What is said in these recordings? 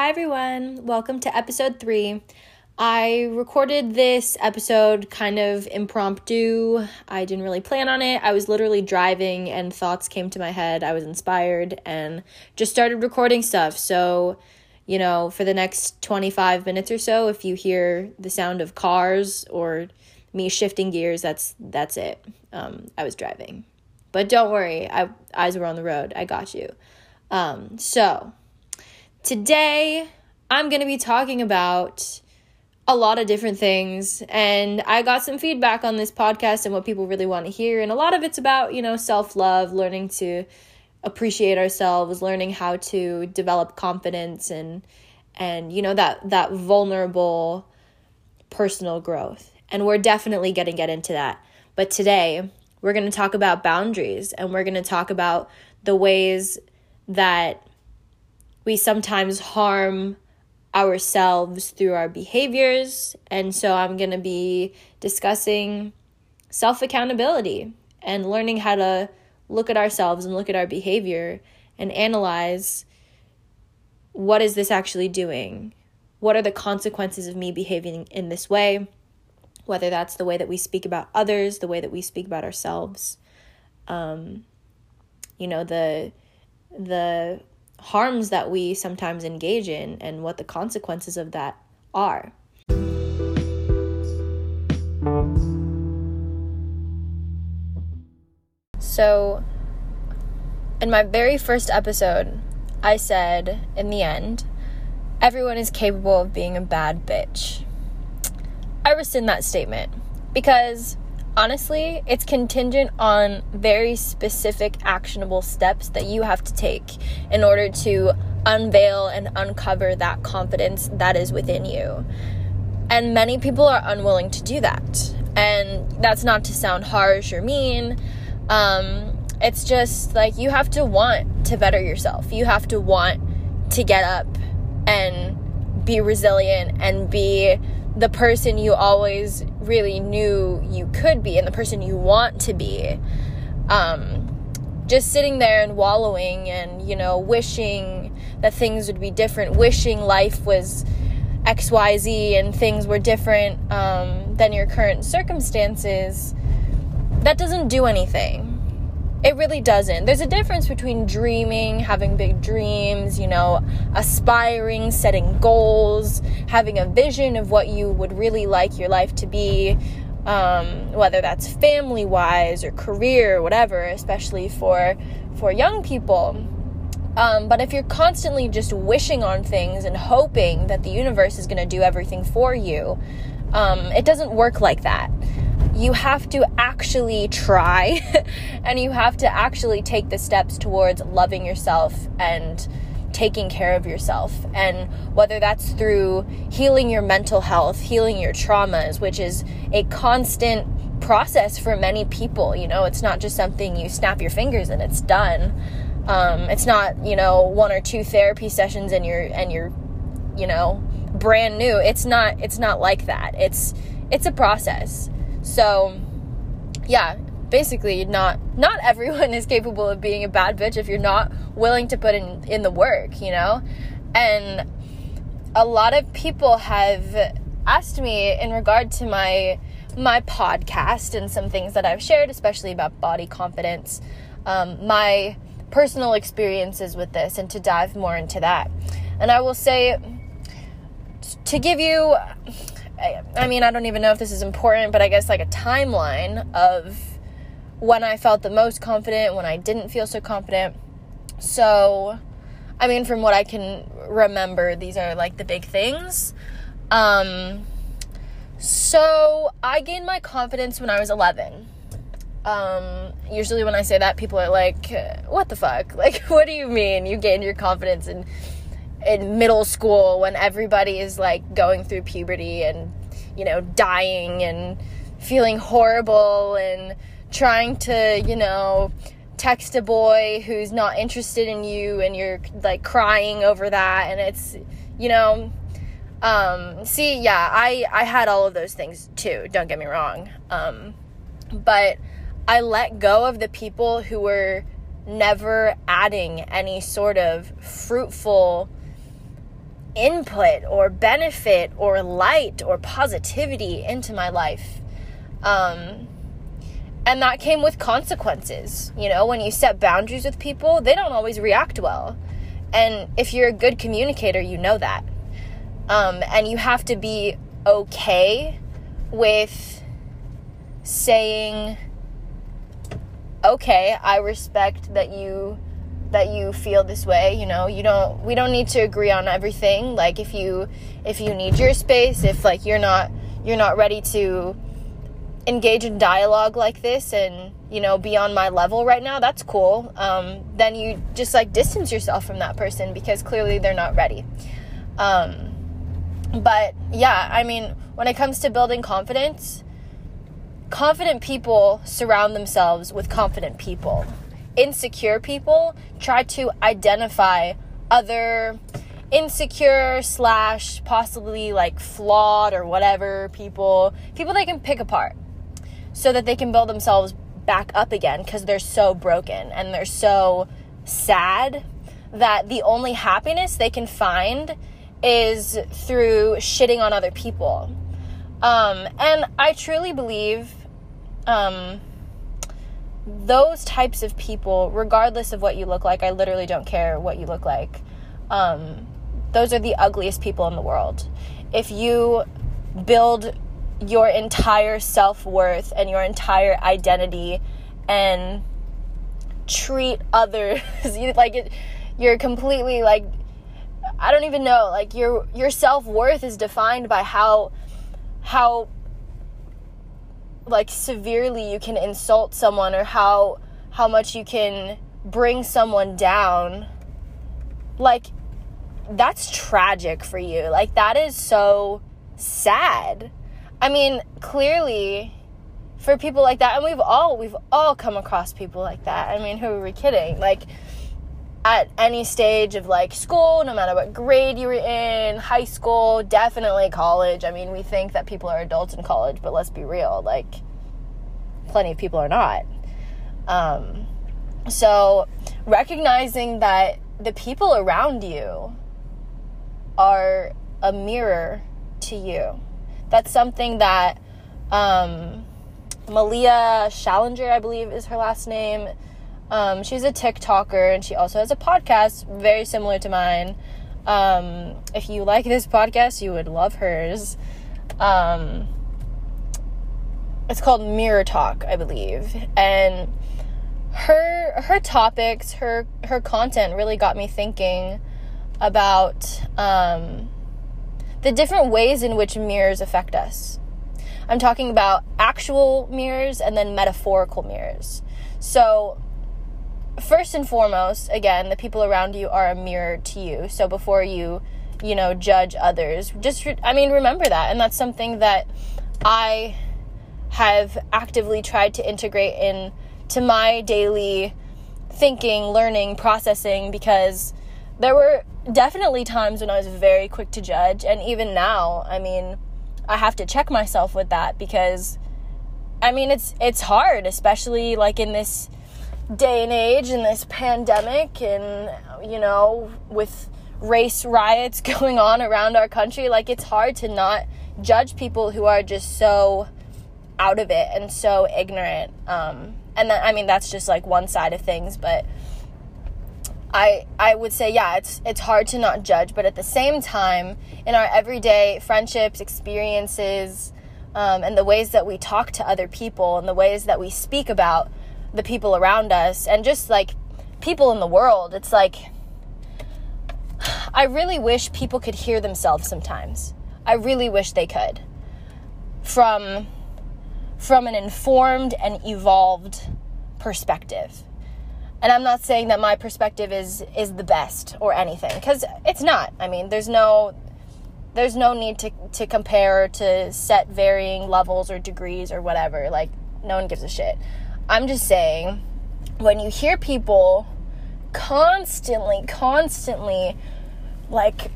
Hi, everyone. Welcome to episode three. I recorded this episode kind of impromptu. I didn't really plan on it. I was literally driving and thoughts came to my head. I was inspired and just started recording stuff. So, you know, for the next 25 minutes or so, if you hear the sound of cars or me shifting gears, that's that's it. Um, I was driving. But don't worry, I eyes were on the road. I got you. Um, so, today I'm going to be talking about a lot of different things and I got some feedback on this podcast and what people really want to hear and a lot of it's about, you know, self-love, learning to appreciate ourselves, learning how to develop confidence and and you know that that vulnerable personal growth. And we're definitely going to get into that. But today, we're going to talk about boundaries and we're going to talk about the ways that we sometimes harm ourselves through our behaviors. And so I'm going to be discussing self accountability and learning how to look at ourselves and look at our behavior and analyze what is this actually doing? What are the consequences of me behaving in this way? Whether that's the way that we speak about others, the way that we speak about ourselves. Um, you know, the the harms that we sometimes engage in and what the consequences of that are. So, in my very first episode, I said in the end, everyone is capable of being a bad bitch. I rescind that statement because honestly, it's contingent on very specific actionable steps that you have to take in order to unveil and uncover that confidence that is within you. And many people are unwilling to do that. And that's not to sound harsh or mean. Um, it's just like you have to want to better yourself. You have to want to get up and be resilient and be the person you always really knew you could be and the person you want to be. Um, just sitting there and wallowing and, you know, wishing that things would be different, wishing life was XYZ and things were different um, than your current circumstances, that doesn't do anything. It really doesn't. There's a difference between dreaming, having big dreams, you know, aspiring, setting goals, having a vision of what you would really like your life to be, um, whether that's family wise or career or whatever, especially for for young people. Um, but if you're constantly just wishing on things and hoping that the universe is going to do everything for you, um, it doesn't work like that you have to actually try and you have to actually take the steps towards loving yourself and taking care of yourself. And whether that's through healing your mental health, healing your traumas, which is a constant process for many people. You know, it's not just something you snap your fingers and it's done. Um, it's not, you know, one or two therapy sessions and you're and you're, you know, brand new. It's not it's not like that. It's it's a process. So, yeah, basically not not everyone is capable of being a bad bitch if you're not willing to put in in the work, you know? And a lot of people have asked me in regard to my my podcast and some things that I've shared, especially about body confidence, um, my personal experiences with this, and to dive more into that. And I will say, to give you I, I mean, I don't even know if this is important, but I guess like a timeline of when I felt the most confident, when I didn't feel so confident. So, I mean, from what I can remember, these are like the big things. Um, so I gained my confidence when I was 11. Um, usually when I say that, people are like, what the fuck? Like, what do you mean you gained your confidence in in middle school when everybody is like going through puberty and you know dying and feeling horrible and trying to you know text a boy who's not interested in you and you're like crying over that. And it's you know um see yeah i i had all of those things too don't get me wrong. Um but i let go of the people who were never adding any sort of fruitful input or benefit or light or positivity into my life. Um, and that came with consequences. You know, when you set boundaries with people, they don't always react well. And if you're a good communicator, you know that. Um, and you have to be okay with saying, okay, I respect that you that you feel this way you know you don't we don't need to agree on everything. Like if you if you need your space if like you're not you're not ready to engage in dialogue like this and you know be on my level right now that's cool. Um, then you just like distance yourself from that person because clearly they're not ready. Um, but yeah i mean when it comes to building confidence confident people surround themselves with confident people insecure people try to identify other insecure slash possibly like flawed or whatever people people they can pick apart so that they can build themselves back up again because they're so broken and they're so sad that the only happiness they can find is through shitting on other people. Um, and I truly believe um, those types of people, regardless of what you look like, I literally don't care what you look like. Um, those are the ugliest people in the world. If you build your entire self worth and your entire identity and treat others like it, you're completely like I don't even know like your your self worth is defined by how how like severely you can insult someone or how how much you can bring someone down like that's tragic for you like that is so sad I mean, clearly for people like that, and we've all we've all come across people like that. I mean, who are we kidding? Like at any stage of like school, no matter what grade you were in, high school, definitely college. I mean, we think that people are adults in college, but let's be real, like plenty of people are not. Um, so recognizing that the people around you are a mirror to you that's something that um, Malia Challenger, I believe, is her last name. Um, she's a TikToker and she also has a podcast very similar to mine. Um, if you like this podcast, you would love hers. Um, it's called Mirror Talk, I believe, and her her topics, her her content really got me thinking about um, the different ways in which mirrors affect us. I'm talking about actual mirrors and then metaphorical mirrors. So, first and foremost, again, the people around you are a mirror to you. So, before you, you know, judge others, just, re- I mean, remember that. And that's something that I have actively tried to integrate in to my daily thinking, learning, processing because there were definitely times when I was very quick to judge. And even now, I mean, I have to check myself with that because I mean it's it's hard, especially like in this day and age in this pandemic and you know, with race riots going on around our country, like it's hard to not judge people who are just so out of it and so ignorant. Um and that, I mean that's just like one side of things, but I I would say yeah, it's it's hard to not judge, but at the same time, in our everyday friendships, experiences, um, and the ways that we talk to other people, and the ways that we speak about the people around us, and just like people in the world, it's like I really wish people could hear themselves sometimes. I really wish they could. From from an informed and evolved perspective. And i'm not saying that my perspective is is the best or anything because it's not. I mean there's no there's no need to to compare to set varying levels or degrees or whatever. Like no one gives a shit i'm just saying when you hear people constantly constantly like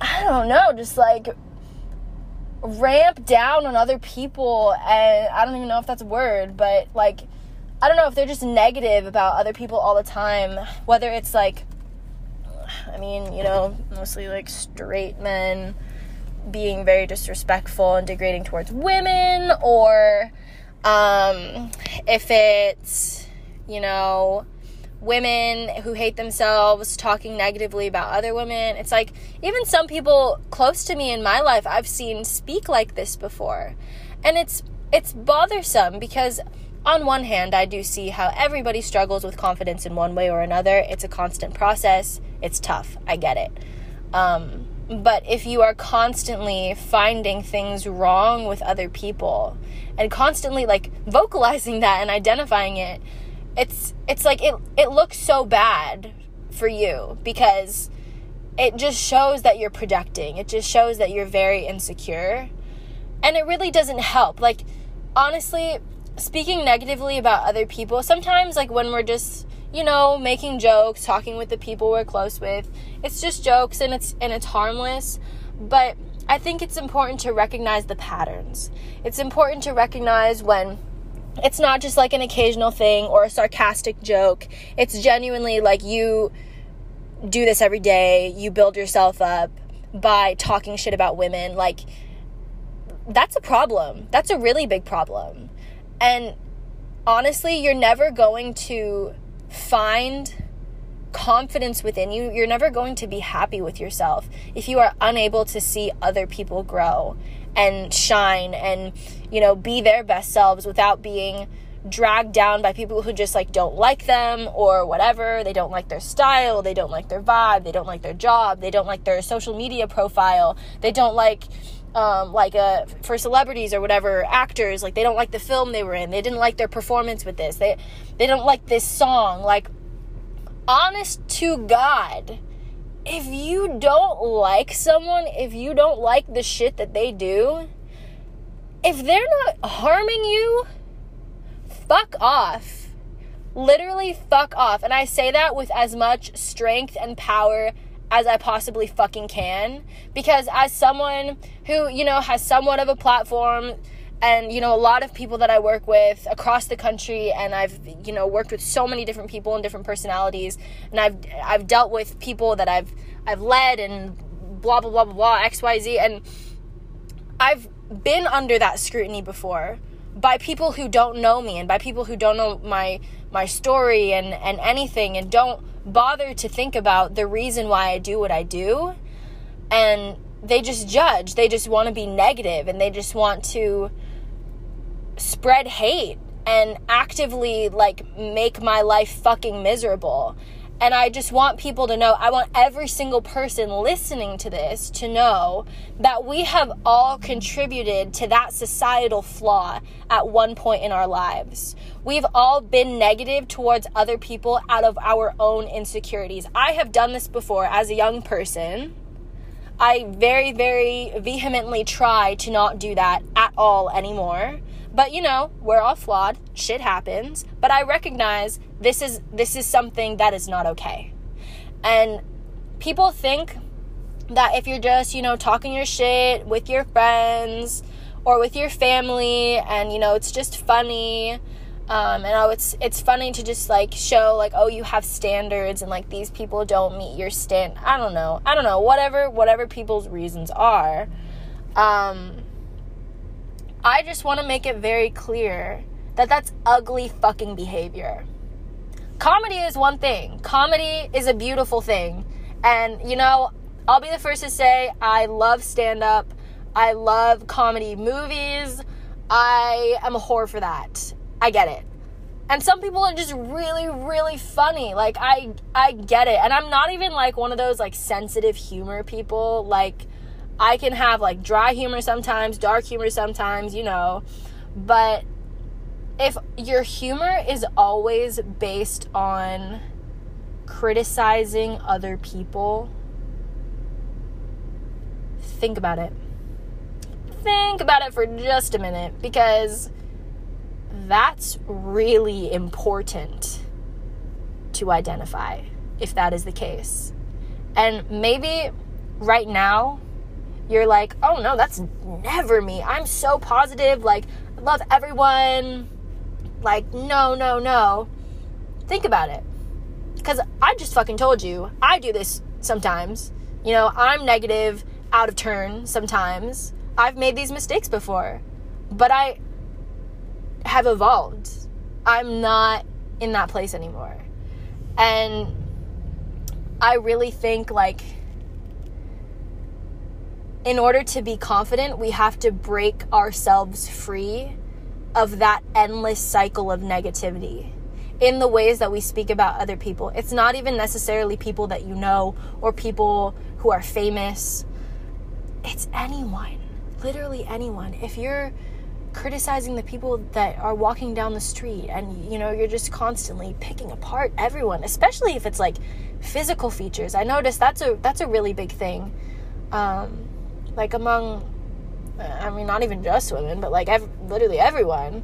i don't know just like ramp down on other people and i don't even know if that's a word but like I don't know if they're just negative about other people all the time, whether it's like I mean, you know, mostly like straight men being very disrespectful and degrading towards women, or um, if it's, you know, women who hate themselves talking negatively about other women. It's like even some people close to me in my life I've seen speak like this before. And it's it's bothersome because on one hand, I do see how everybody struggles with confidence in one way or another. It's a constant process. It's tough. I get it. Um, but if you are constantly finding things wrong with other people and constantly like vocalizing that and identifying it, it's it's like it it looks so bad for you because it just shows that you're projecting. It just shows that you're very insecure. And it really doesn't help. Like honestly, speaking negatively about other people, sometimes like when we're just, you know, making jokes, talking with the people we're close with, it's just jokes and it's and it's harmless, but I think it's important to recognize the patterns. It's important to recognize when it's not just like an occasional thing or a sarcastic joke. It's genuinely like you do this every day, you build yourself up by talking shit about women. Like, that's a problem. That's a really big problem. And honestly, you're never going to find confidence within you. You're never going to be happy with yourself if you are unable to see other people grow and shine and you know be their best selves without being dragged down by people who just like don't like them or whatever. They don't like their style. They don't like their vibe. They don't like their job. They don't like their social media profile. They don't like um, like uh, for celebrities or whatever actors like they don't like the film they were in they didn't like their performance with this they they don't like this song like honest to god if you don't like someone, if you don't like the shit that they do, if they're not harming you, fuck off. Literally, fuck off. And I say that with as much strength and power as I possibly fucking can. Because as someone who, you know, has somewhat of a platform, and you know a lot of people that I work with across the country and I've you know worked with so many different people and different personalities and I've I've dealt with people that I've I've led and blah blah blah blah blah xyz and I've been under that scrutiny before by people who don't know me and by people who don't know my my story and and anything and don't bother to think about the reason why I do what I do and they just judge they just want to be negative and they just want to spread hate and actively like make my life fucking miserable. And I just want people to know, I want every single person listening to this to know that we have all contributed to that societal flaw at one point in our lives. We've all been negative towards other people out of our own insecurities. I have done this before as a young person. I very, very vehemently try to not do that at all anymore but you know, we're all flawed. Shit happens. But I recognize this is this is something that is not okay. And people think that if you're just, you know, talking your shit with your friends or with your family and you know, it's just funny um, and oh, it's it's funny to just like show like oh you have standards and like these people don't meet your stand. I don't know. I don't know. Whatever whatever people's reasons are. Um, I just want to make it very clear that that's ugly fucking behavior. Comedy is one thing, comedy is a beautiful thing. And, you know, I'll be the first to say I love stand up, I love comedy movies. I am a whore for that. I get it. And some people are just really, really funny. Like I I get it. And I'm not even like one of those like sensitive humor people. Like I can have like dry humor sometimes, dark humor sometimes, you know. But if your humor is always based on criticizing other people, think about it. Think about it for just a minute because that's really important to identify if that is the case. And maybe right now you're like, oh no, that's never me. I'm so positive. Like, I love everyone. Like, no, no, no. Think about it. Because I just fucking told you, I do this sometimes. You know, I'm negative, out of turn sometimes. I've made these mistakes before, but I have evolved. I'm not in that place anymore. And I really think like in order to be confident, we have to break ourselves free of that endless cycle of negativity in the ways that we speak about other people. It's not even necessarily people that you know or people who are famous. It's anyone, literally anyone. If you're criticizing the people that are walking down the street and you know you're just constantly picking apart everyone especially if it's like physical features i noticed that's a that's a really big thing um like among i mean not even just women but like ev- literally everyone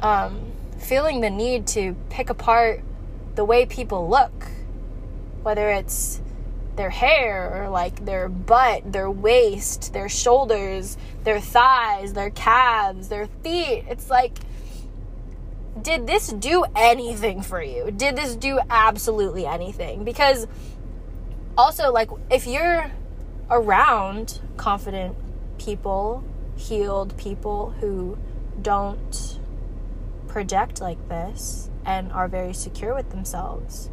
um feeling the need to pick apart the way people look whether it's their hair or like their butt, their waist, their shoulders, their thighs, their calves, their feet. It's like, did this do anything for you? Did this do absolutely anything? Because also, like, if you're around confident people, healed people who don't project like this and are very secure with themselves,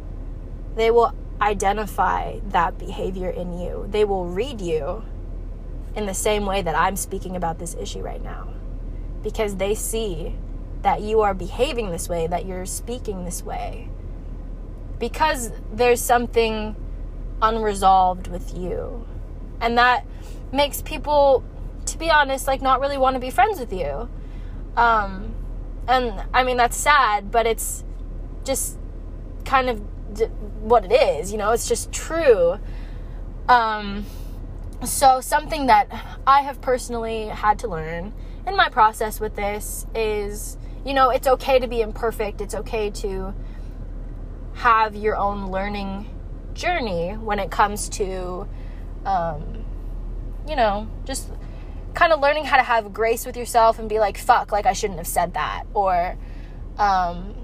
they will identify that behavior in you. They will read you in the same way that I'm speaking about this issue right now because they see that you are behaving this way, that you're speaking this way because there's something unresolved with you. And that makes people, to be honest, like not really want to be friends with you. Um, and I mean, that's sad, but it's just kind of what it is, you know, it's just true. Um, so, something that I have personally had to learn in my process with this is, you know, it's okay to be imperfect, it's okay to have your own learning journey when it comes to, um, you know, just kind of learning how to have grace with yourself and be like, fuck, like I shouldn't have said that. Or, um,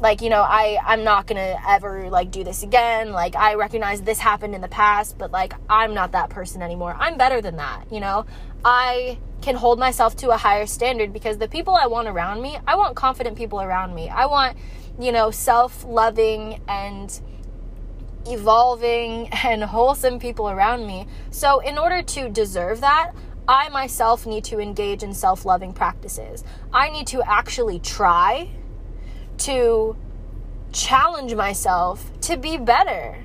like you know i i'm not gonna ever like do this again. Like i recognize this happened in the past but like i'm not that person anymore. I'm better than that you know? I can hold myself to a higher standard because the people i want around me i want confident people around me. I want you know self-loving and evolving and wholesome people around me so in order to deserve that I myself need to engage in self loving practices. I need to actually try to challenge myself to be better,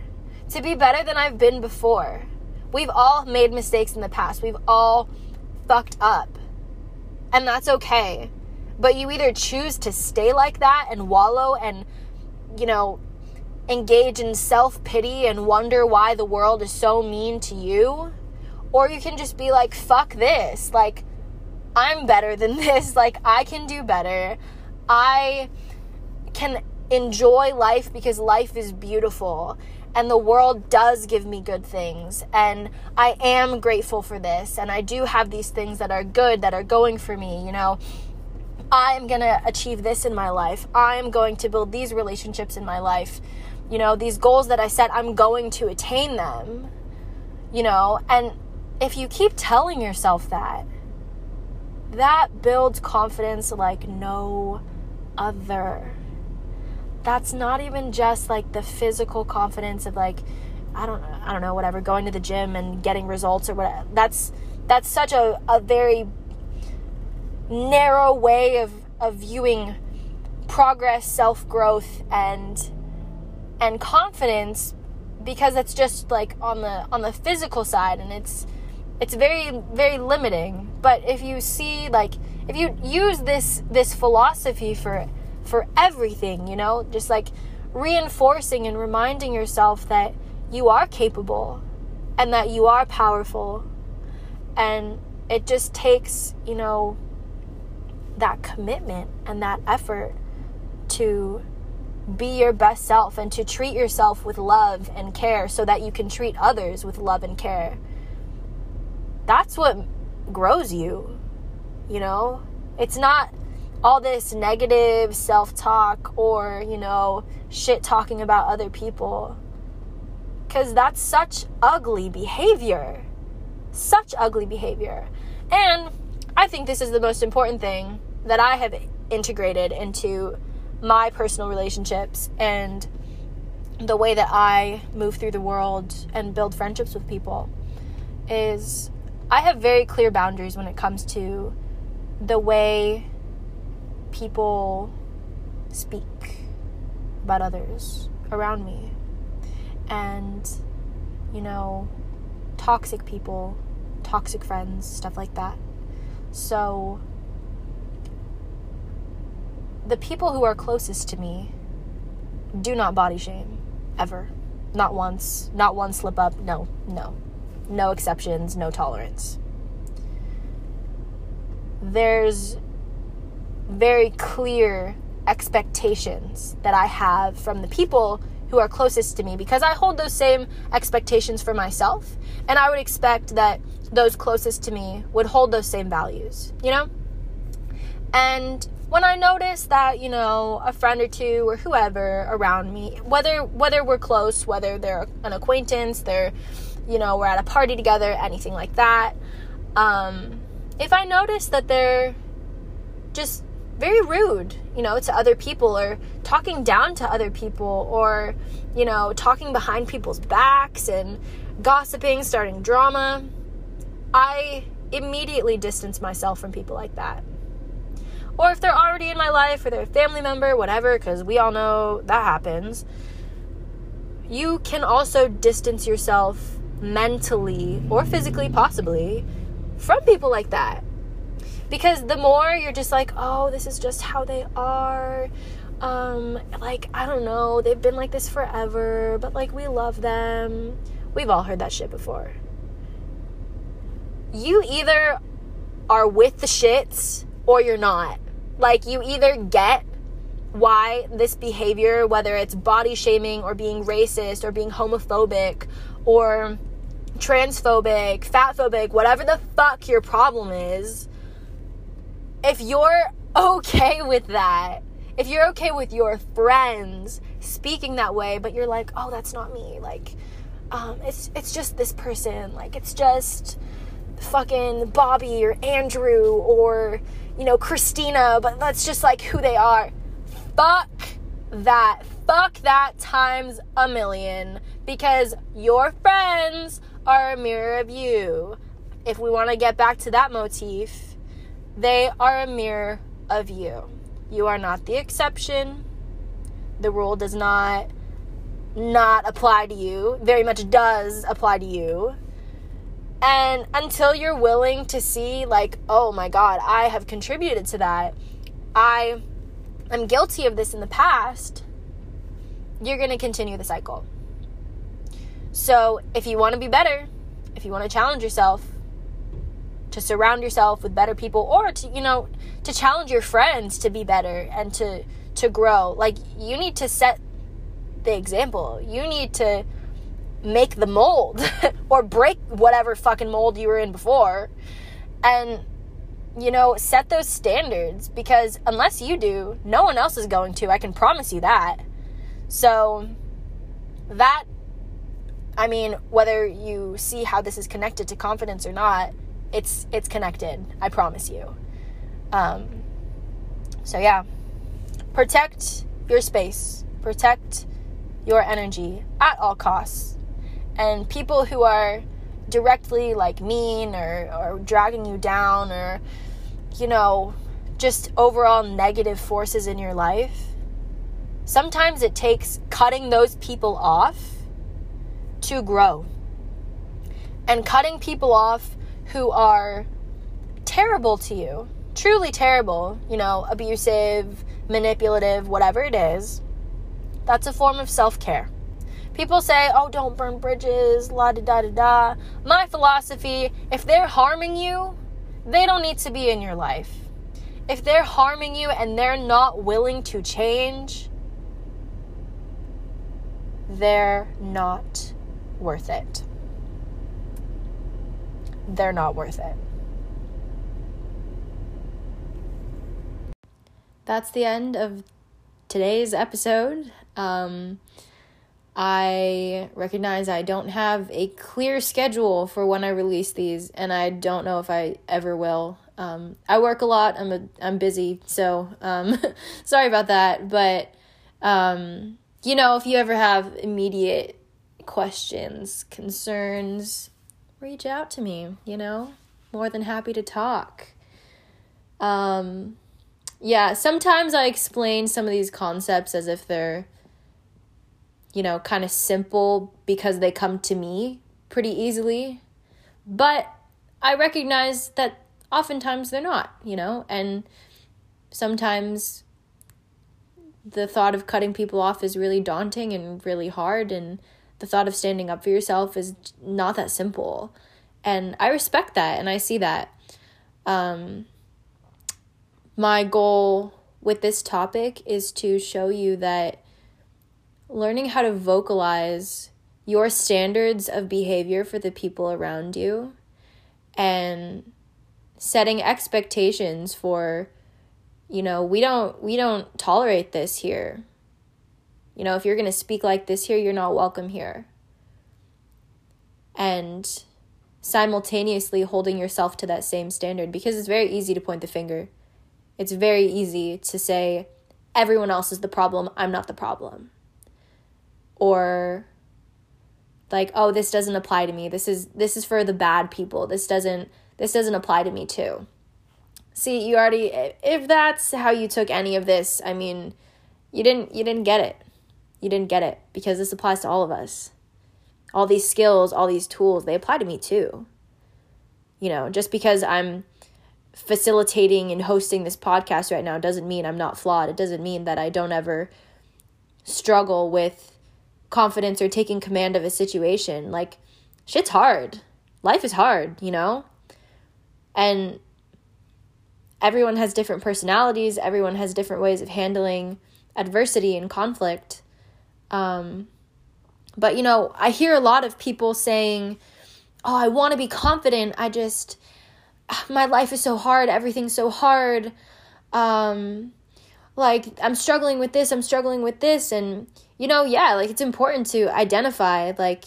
to be better than I've been before. We've all made mistakes in the past, we've all fucked up, and that's okay. But you either choose to stay like that and wallow and, you know, engage in self pity and wonder why the world is so mean to you, or you can just be like, fuck this. Like, I'm better than this. Like, I can do better. I can enjoy life because life is beautiful and the world does give me good things and I am grateful for this and I do have these things that are good that are going for me, you know. I'm going to achieve this in my life. I'm going to build these relationships in my life. You know, these goals that I set, I'm going to attain them. You know, and if you keep telling yourself that, that builds confidence like no other that's not even just like the physical confidence of like I don't I don't know whatever going to the gym and getting results or whatever. That's that's such a, a very narrow way of, of viewing progress, self-growth and and confidence because it's just like on the on the physical side and it's it's very very limiting. But if you see like if you use this this philosophy for for everything, you know, just like reinforcing and reminding yourself that you are capable and that you are powerful. And it just takes, you know, that commitment and that effort to be your best self and to treat yourself with love and care so that you can treat others with love and care. That's what grows you, you know? It's not all this negative self talk or, you know, shit talking about other people. Because that's such ugly behavior. Such ugly behavior. And I think this is the most important thing that I have integrated into my personal relationships and the way that I move through the world and build friendships with people is I have very clear boundaries when it comes to the way people speak about others around me. And, you know, toxic people, toxic friends, stuff like that. So, the people who are closest to me do not body shame ever. Not once, not one slip up. No, no. No exceptions, no tolerance. There's very clear expectations that I have from the people who are closest to me because I hold those same expectations for myself. And I would expect that those closest to me would hold those same values, you know? And when I notice that, you know, a friend or two or whoever around me, whether whether we're close, whether they're an acquaintance, they're, you know, we're at a party together, anything like that, um, if I notice that they're just very rude, you know, to other people or talking down to other people or, you know, talking behind people's backs and gossiping, starting drama. I immediately distance myself from people like that. Or if they're already in my life or they're a family member, whatever, because we all know that happens, you can also distance yourself mentally or physically, possibly, from people like that. Because the more you're just like oh this is just how they are um like i don't know they've been like this forever but like we love them. We've all heard that shit before. You either are with the shits or you're not like you either get why this behavior whether it's body shaming or being racist or being homophobic or transphobic, fatphobic, whatever the fuck your problem is, if you're okay with that, if you're okay with your friends speaking that way, but you're like, oh, that's not me, like, um, it's it's just this person, like it's just fucking Bobby or Andrew or you know Christina, but that's just like who they are. Fuck that. Fuck that times a million because your friends are a mirror of you. If we want to get back to that motif, they are a mirror of you. You are not the exception. The rule does not not apply to you, very much does apply to you. And until you're willing to see like, oh my god, I have contributed to that. I am guilty of this in the past. You're going to continue the cycle. So, if you want to be better, if you want to challenge yourself, to surround yourself with better people or to you know to challenge your friends to be better and to to grow like you need to set the example you need to make the mold or break whatever fucking mold you were in before and you know set those standards because unless you do no one else is going to i can promise you that so that i mean whether you see how this is connected to confidence or not it's it's connected. I promise you. Um, so yeah, protect your space, protect your energy at all costs, and people who are directly like mean or or dragging you down or you know just overall negative forces in your life. Sometimes it takes cutting those people off to grow. And cutting people off who are terrible to you, truly terrible, you know, abusive, manipulative, whatever it is, that's a form of self care. People say, oh, don't burn bridges, la da da da da. My philosophy if they're harming you, they don't need to be in your life. If they're harming you and they're not willing to change, they're not worth it they're not worth it. That's the end of today's episode. Um, I recognize I don't have a clear schedule for when I release these, and I don't know if I ever will. Um, I work a lot. I'm a I'm busy, so um, sorry about that. But um, you know, if you ever have immediate questions, concerns, reach out to me. You know, more than happy to talk. Um, yeah, sometimes I explain some of these concepts as if they're, you know, kind of simple because they come to me pretty easily. But I recognize that oftentimes they're not, you know, and sometimes the thought of cutting people off is really daunting and really hard and the thought of standing up for yourself is not that simple and i respect that and i see that um, my goal with this topic is to show you that learning how to vocalize your standards of behavior for the people around you and setting expectations for you know we don't we don't tolerate this here. You know if you're going to speak like this here you're not welcome here. And simultaneously holding yourself to that same standard because it's very easy to point the finger. It's very easy to say, everyone else is the problem, I'm not the problem. Or like, oh, this doesn't apply to me. This is this is for the bad people. This doesn't this doesn't apply to me too. See, you already if that's how you took any of this, I mean, you didn't you didn't get it. You didn't get it because this applies to all of us. All these skills, all these tools, they apply to me too. You know, just because I'm facilitating and hosting this podcast right now doesn't mean I'm not flawed. It doesn't mean that I don't ever struggle with confidence or taking command of a situation. Like, shit's hard. Life is hard, you know? And everyone has different personalities, everyone has different ways of handling adversity and conflict. Um, but, you know, I hear a lot of people saying, Oh, I want to be confident. I just, my life is so hard, everything's so hard. Um like I'm struggling with this, I'm struggling with this and you know, yeah, like it's important to identify like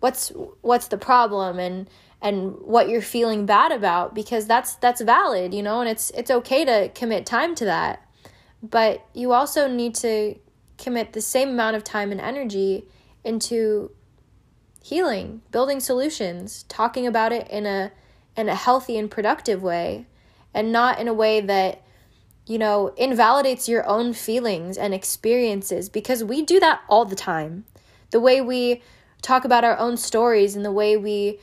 what's what's the problem and and what you're feeling bad about because that's that's valid, you know, and it's it's okay to commit time to that. But you also need to commit the same amount of time and energy into healing, building solutions, talking about it in a in a healthy and productive way and not in a way that you know invalidates your own feelings and experiences because we do that all the time. The way we talk about our own stories and the way we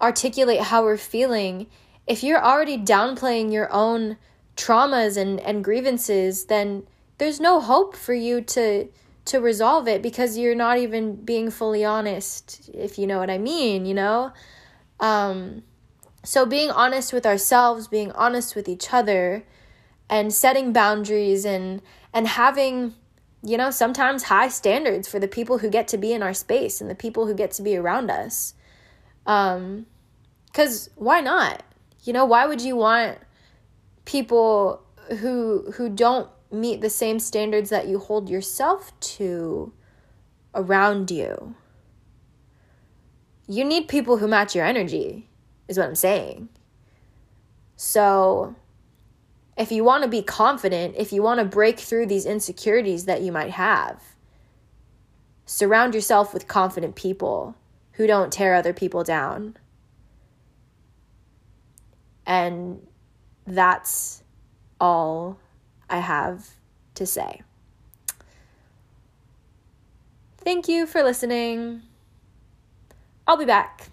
articulate how we're feeling if you're already downplaying your own traumas and, and grievances then there's no hope for you to to resolve it because you're not even being fully honest if you know what i mean you know? Um so, being honest with ourselves, being honest with each other, and setting boundaries and and having you know sometimes high standards for the people who get to be in our space and the people who get to be around us. Um cuz why not? You know why would you want people who who don't meet the same standards that you hold yourself to around you? You need people who match your energy is what I'm saying. So, if you want to be confident, if you want to break through these insecurities that you might have, surround yourself with confident people who don't tear other people down. And that's all I have to say. Thank you for listening. I'll be back.